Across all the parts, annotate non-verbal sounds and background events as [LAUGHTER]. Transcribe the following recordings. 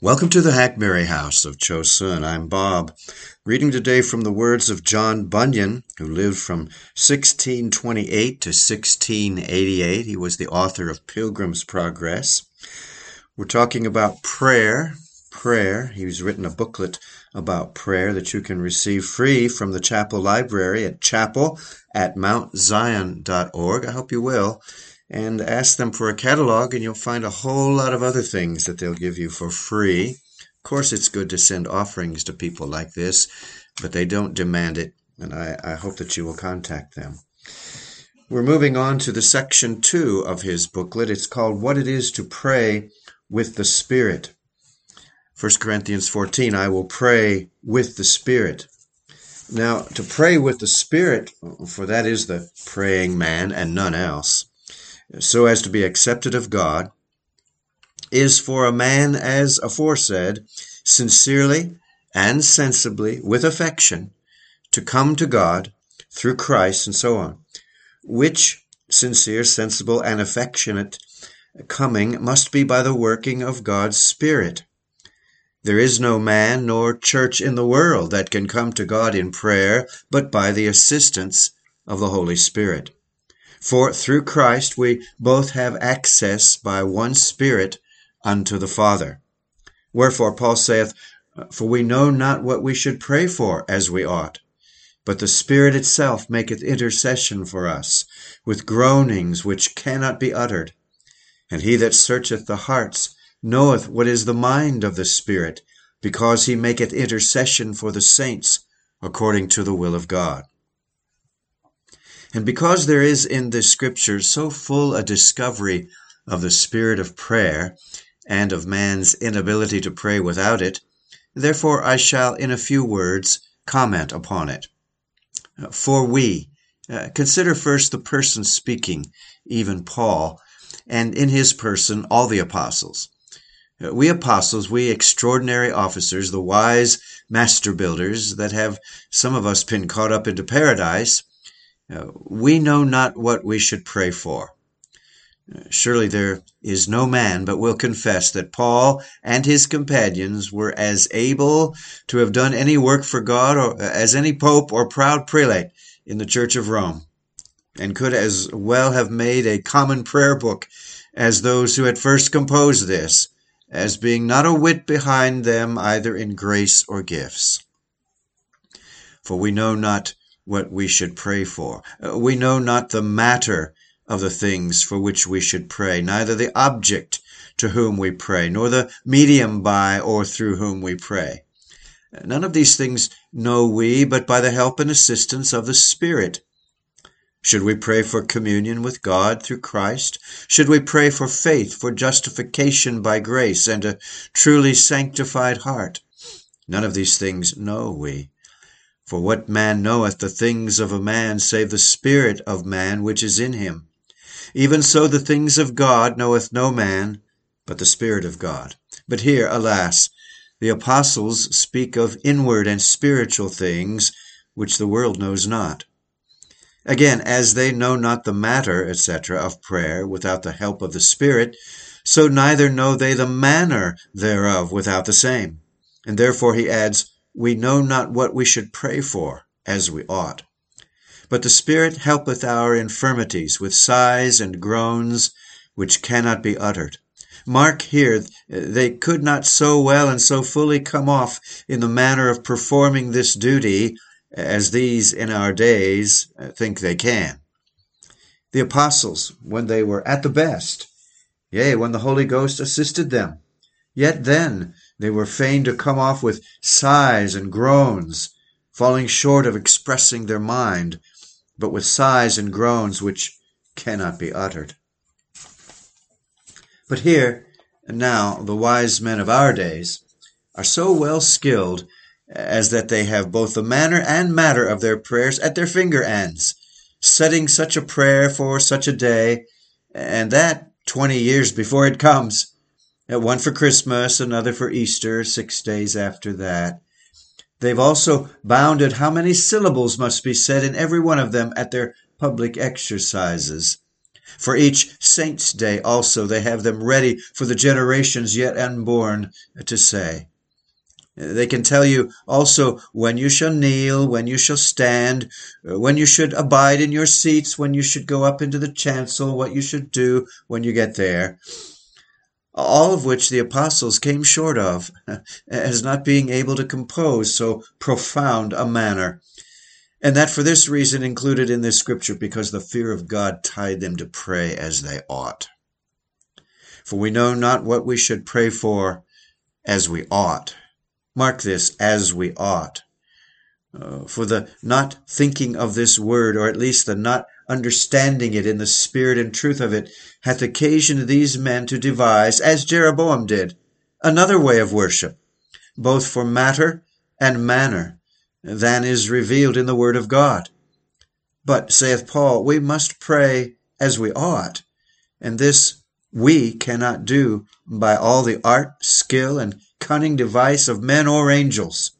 Welcome to the Hackberry House of Chosun. I'm Bob, reading today from the words of John Bunyan, who lived from 1628 to 1688. He was the author of Pilgrim's Progress. We're talking about prayer. Prayer. He's written a booklet about prayer that you can receive free from the chapel library at chapel at mountzion.org. I hope you will and ask them for a catalog, and you'll find a whole lot of other things that they'll give you for free. Of course, it's good to send offerings to people like this, but they don't demand it, and I, I hope that you will contact them. We're moving on to the section two of his booklet. It's called What It Is to Pray with the Spirit. 1 Corinthians 14, I will pray with the Spirit. Now, to pray with the Spirit, for that is the praying man and none else, so as to be accepted of God, is for a man as aforesaid, sincerely and sensibly, with affection, to come to God through Christ, and so on. Which sincere, sensible, and affectionate coming must be by the working of God's Spirit. There is no man nor church in the world that can come to God in prayer but by the assistance of the Holy Spirit. For through Christ we both have access by one Spirit unto the Father. Wherefore Paul saith, For we know not what we should pray for as we ought. But the Spirit itself maketh intercession for us with groanings which cannot be uttered. And he that searcheth the hearts knoweth what is the mind of the Spirit, because he maketh intercession for the saints according to the will of God. And because there is in the scriptures so full a discovery of the spirit of prayer and of man's inability to pray without it, therefore I shall in a few words comment upon it. For we, uh, consider first the person speaking, even Paul, and in his person all the apostles. Uh, we apostles, we extraordinary officers, the wise master builders that have some of us been caught up into paradise, we know not what we should pray for. Uh, surely there is no man but will confess that Paul and his companions were as able to have done any work for God or, uh, as any pope or proud prelate in the Church of Rome, and could as well have made a common prayer book as those who had first composed this, as being not a whit behind them either in grace or gifts. For we know not what we should pray for. Uh, we know not the matter of the things for which we should pray, neither the object to whom we pray, nor the medium by or through whom we pray. None of these things know we, but by the help and assistance of the Spirit. Should we pray for communion with God through Christ? Should we pray for faith, for justification by grace, and a truly sanctified heart? None of these things know we. For what man knoweth the things of a man save the Spirit of man which is in him? Even so the things of God knoweth no man but the Spirit of God. But here, alas, the apostles speak of inward and spiritual things which the world knows not. Again, as they know not the matter, etc., of prayer without the help of the Spirit, so neither know they the manner thereof without the same. And therefore he adds, we know not what we should pray for as we ought. But the Spirit helpeth our infirmities with sighs and groans which cannot be uttered. Mark here, they could not so well and so fully come off in the manner of performing this duty as these in our days uh, think they can. The apostles, when they were at the best, yea, when the Holy Ghost assisted them, yet then they were fain to come off with sighs and groans, falling short of expressing their mind, but with sighs and groans which cannot be uttered. But here and now the wise men of our days are so well skilled as that they have both the manner and matter of their prayers at their finger ends, setting such a prayer for such a day, and that twenty years before it comes one for Christmas, another for Easter, six days after that. They've also bounded how many syllables must be said in every one of them at their public exercises. For each saint's day also they have them ready for the generations yet unborn to say. They can tell you also when you shall kneel, when you shall stand, when you should abide in your seats, when you should go up into the chancel, what you should do when you get there. All of which the apostles came short of, [LAUGHS] as not being able to compose so profound a manner. And that for this reason included in this scripture, because the fear of God tied them to pray as they ought. For we know not what we should pray for as we ought. Mark this, as we ought. Uh, for the not thinking of this word, or at least the not understanding it in the spirit and truth of it, hath occasioned these men to devise, as Jeroboam did, another way of worship, both for matter and manner, than is revealed in the word of God. But, saith Paul, we must pray as we ought, and this we cannot do by all the art, skill, and cunning device of men or angels.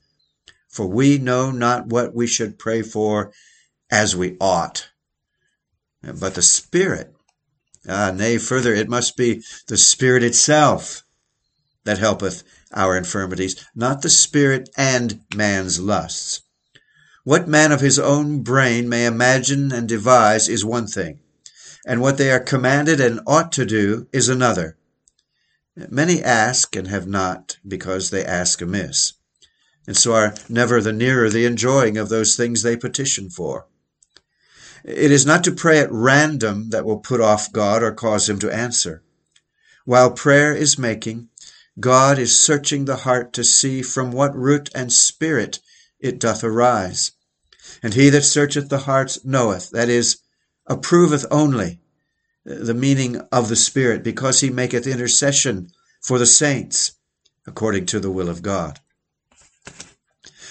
For we know not what we should pray for as we ought. But the Spirit, ah, nay, further, it must be the Spirit itself that helpeth our infirmities, not the Spirit and man's lusts. What man of his own brain may imagine and devise is one thing, and what they are commanded and ought to do is another. Many ask and have not because they ask amiss, and so are never the nearer the enjoying of those things they petition for. It is not to pray at random that will put off God or cause him to answer. While prayer is making, God is searching the heart to see from what root and spirit it doth arise. And he that searcheth the hearts knoweth, that is, approveth only the meaning of the Spirit, because he maketh intercession for the saints according to the will of God.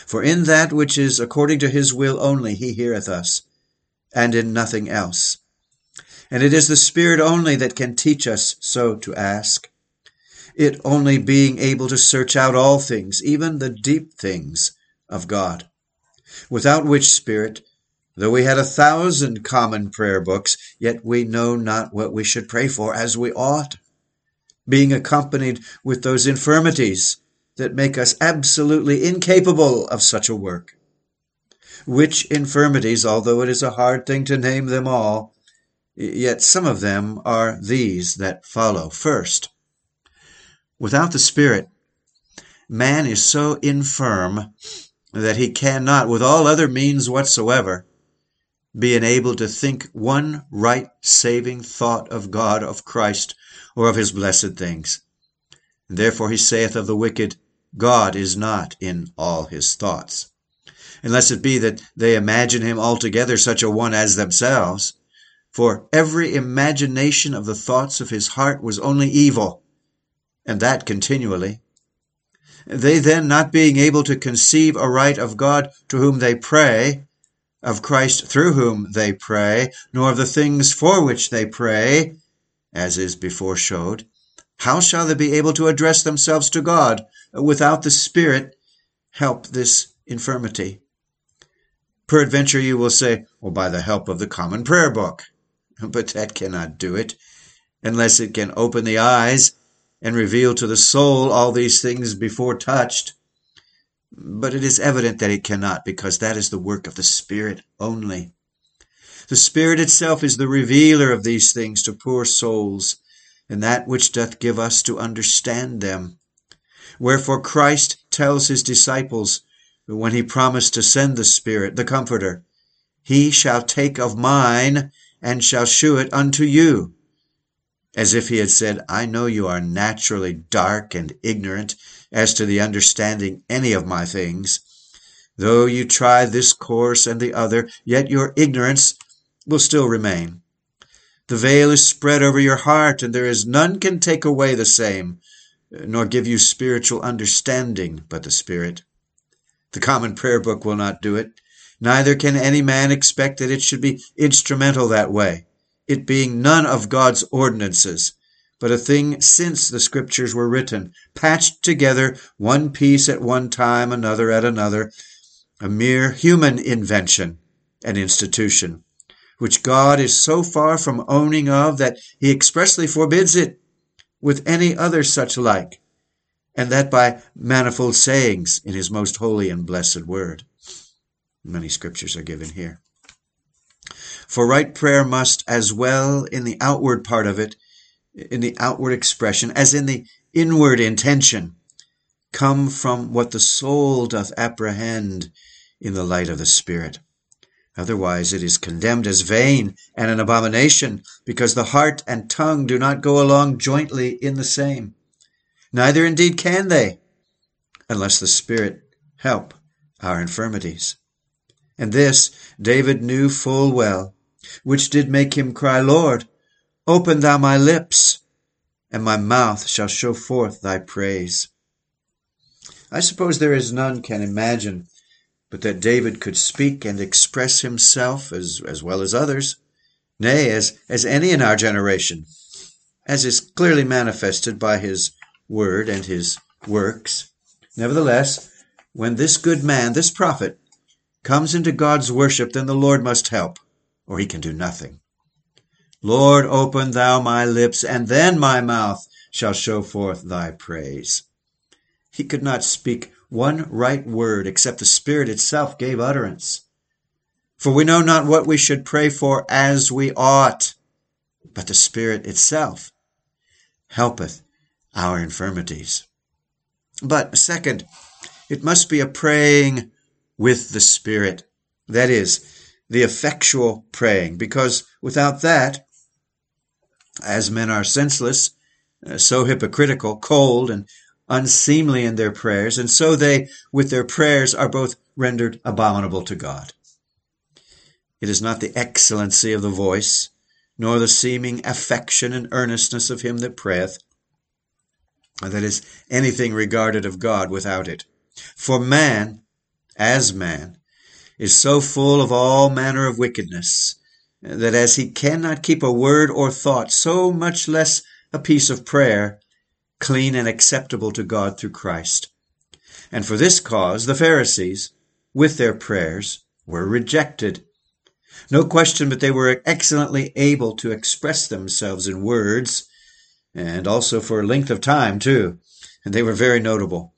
For in that which is according to his will only he heareth us, and in nothing else. And it is the Spirit only that can teach us so to ask, it only being able to search out all things, even the deep things of God. Without which Spirit Though we had a thousand common prayer books, yet we know not what we should pray for as we ought, being accompanied with those infirmities that make us absolutely incapable of such a work. Which infirmities, although it is a hard thing to name them all, yet some of them are these that follow. First, without the Spirit, man is so infirm that he cannot, with all other means whatsoever, be enabled to think one right saving thought of God, of Christ, or of his blessed things. therefore he saith of the wicked, God is not in all his thoughts. Unless it be that they imagine him altogether such a one as themselves. For every imagination of the thoughts of his heart was only evil, and that continually. They then, not being able to conceive aright of God to whom they pray, of Christ through whom they pray, nor of the things for which they pray, as is before showed, how shall they be able to address themselves to God without the Spirit help this infirmity? Peradventure you will say, Well, by the help of the common prayer book. [LAUGHS] But that cannot do it, unless it can open the eyes and reveal to the soul all these things before touched. But it is evident that it cannot, because that is the work of the Spirit only. The Spirit itself is the revealer of these things to poor souls, and that which doth give us to understand them. Wherefore Christ tells his disciples, when he promised to send the Spirit, the Comforter, He shall take of mine, and shall shew it unto you. As if he had said, I know you are naturally dark and ignorant, as to the understanding any of my things. Though you try this course and the other, yet your ignorance will still remain. The veil is spread over your heart, and there is none can take away the same, nor give you spiritual understanding but the Spirit. The common prayer book will not do it, neither can any man expect that it should be instrumental that way, it being none of God's ordinances, but a thing since the scriptures were written, patched together, one piece at one time, another at another, a mere human invention and institution, which God is so far from owning of that he expressly forbids it with any other such like, and that by manifold sayings in his most holy and blessed word. Many scriptures are given here. For right prayer must, as well in the outward part of it, in the outward expression, as in the inward intention, come from what the soul doth apprehend in the light of the Spirit. Otherwise it is condemned as vain and an abomination, because the heart and tongue do not go along jointly in the same. Neither indeed can they, unless the Spirit help our infirmities. And this David knew full well, which did make him cry, Lord, open thou my lips, and my mouth shall show forth thy praise. I suppose there is none can imagine but that David could speak and express himself as, as well as others, nay, as, as any in our generation, as is clearly manifested by his word and his works. Nevertheless, when this good man, this prophet, comes into God's worship, then the Lord must help, or he can do nothing. Lord, open thou my lips, and then my mouth shall show forth thy praise. He could not speak one right word except the Spirit itself gave utterance. For we know not what we should pray for as we ought, but the Spirit itself helpeth our infirmities. But second, it must be a praying with the Spirit. That is, the effectual praying, because without that, as men are senseless, uh, so hypocritical, cold, and unseemly in their prayers, and so they, with their prayers, are both rendered abominable to God. It is not the excellency of the voice, nor the seeming affection and earnestness of him that prayeth, that is anything regarded of God without it. For man, as man, is so full of all manner of wickedness, that as he cannot keep a word or thought, so much less a piece of prayer, clean and acceptable to God through Christ. And for this cause the Pharisees, with their prayers, were rejected. No question but they were excellently able to express themselves in words, and also for a length of time too, and they were very notable.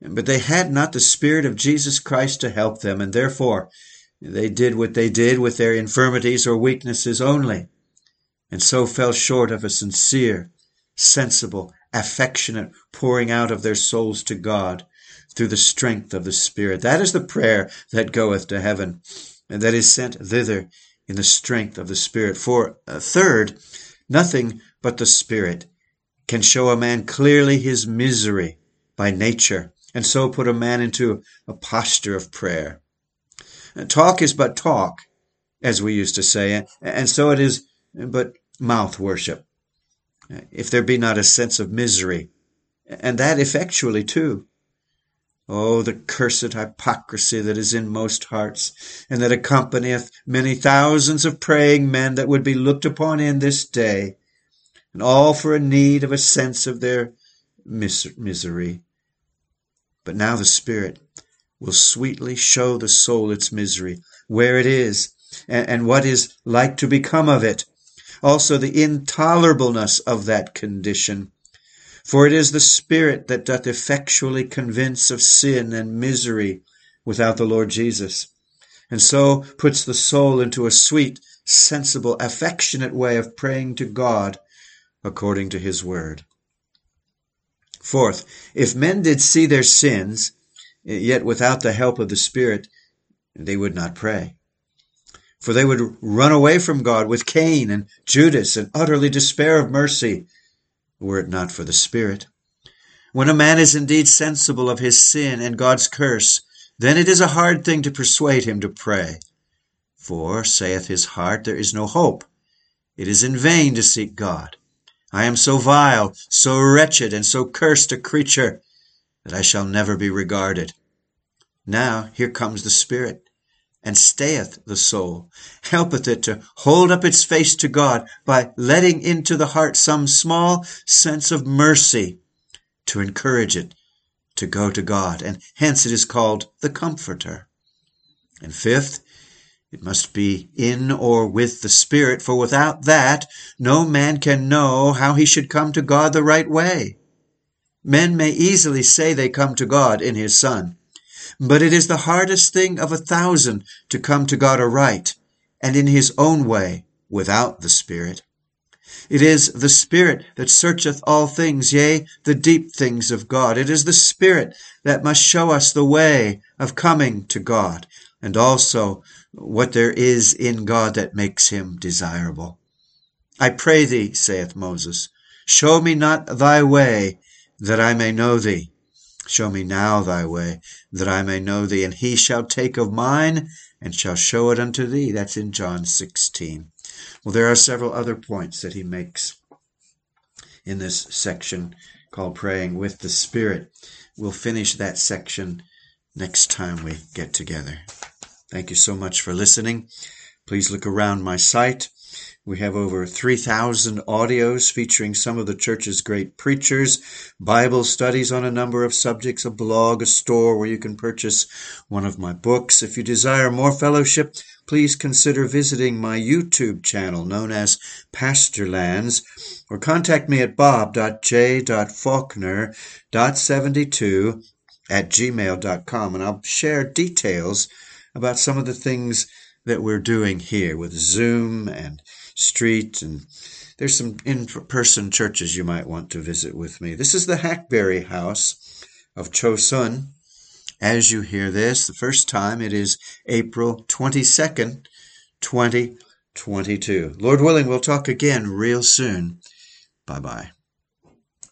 But they had not the Spirit of Jesus Christ to help them, and therefore they did what they did with their infirmities or weaknesses only, and so fell short of a sincere, sensible, affectionate pouring out of their souls to God through the strength of the Spirit. That is the prayer that goeth to heaven, and that is sent thither in the strength of the Spirit. For a third, nothing but the Spirit can show a man clearly his misery by nature, and so put a man into a posture of prayer. Uh, talk is but talk, as we used to say, and so it is but mouth worship uh, if there be not a sense of misery, and that effectually too. Oh, the cursed hypocrisy that is in most hearts, and that accompanieth many thousands of praying men that would be looked upon in this day, and all for a need of a sense of their mis- misery. But now the Spirit will sweetly show the soul its misery, where it is, and, and what is like to become of it, also the intolerableness of that condition. For it is the Spirit that doth effectually convince of sin and misery without the Lord Jesus, and so puts the soul into a sweet, sensible, affectionate way of praying to God according to his word. Fourth, if men did see their sins, yet without the help of the Spirit, they would not pray for they would run away from God with Cain and Judas and utterly despair of mercy, were it not for the Spirit. When a man is indeed sensible of his sin and God's curse, then it is a hard thing to persuade him to pray. For, saith his heart, there is no hope. It is in vain to seek God. I am so vile, so wretched, and so cursed a creature that I shall never be regarded. Now here comes the Spirit and stayeth the soul, helpeth it to hold up its face to God by letting into the heart some small sense of mercy to encourage it to go to God, and hence it is called the Comforter. And fifth, It must be in or with the Spirit, for without that, no man can know how he should come to God the right way. Men may easily say they come to God in His Son, but it is the hardest thing of a thousand to come to God aright and in His own way without the Spirit. It is the Spirit that searcheth all things, yea, the deep things of God. It is the Spirit that must show us the way of coming to God, and also what there is in God that makes him desirable. I pray thee, saith Moses, show me not thy way, that I may know thee. Show me now thy way, that I may know thee. And he shall take of mine, and shall show it unto thee. That's in John 16. Well, there are several other points that he makes in this section called Praying with the Spirit. We'll finish that section next time we get together. Thank you so much for listening. Please look around my site. We have over 3,000 audios featuring some of the church's great preachers, Bible studies on a number of subjects, a blog, a store where you can purchase one of my books. If you desire more fellowship, please consider visiting my YouTube channel known as Pastorlands or contact me at bob.j.faulkner.72 at gmail.com and I'll share details about some of the things that we're doing here with Zoom and Street and there's some in-person churches you might want to visit with me. This is the Hackberry House of Chosun. As you hear this, the first time it is April 22nd, 2022. Lord willing, we'll talk again real soon. Bye bye.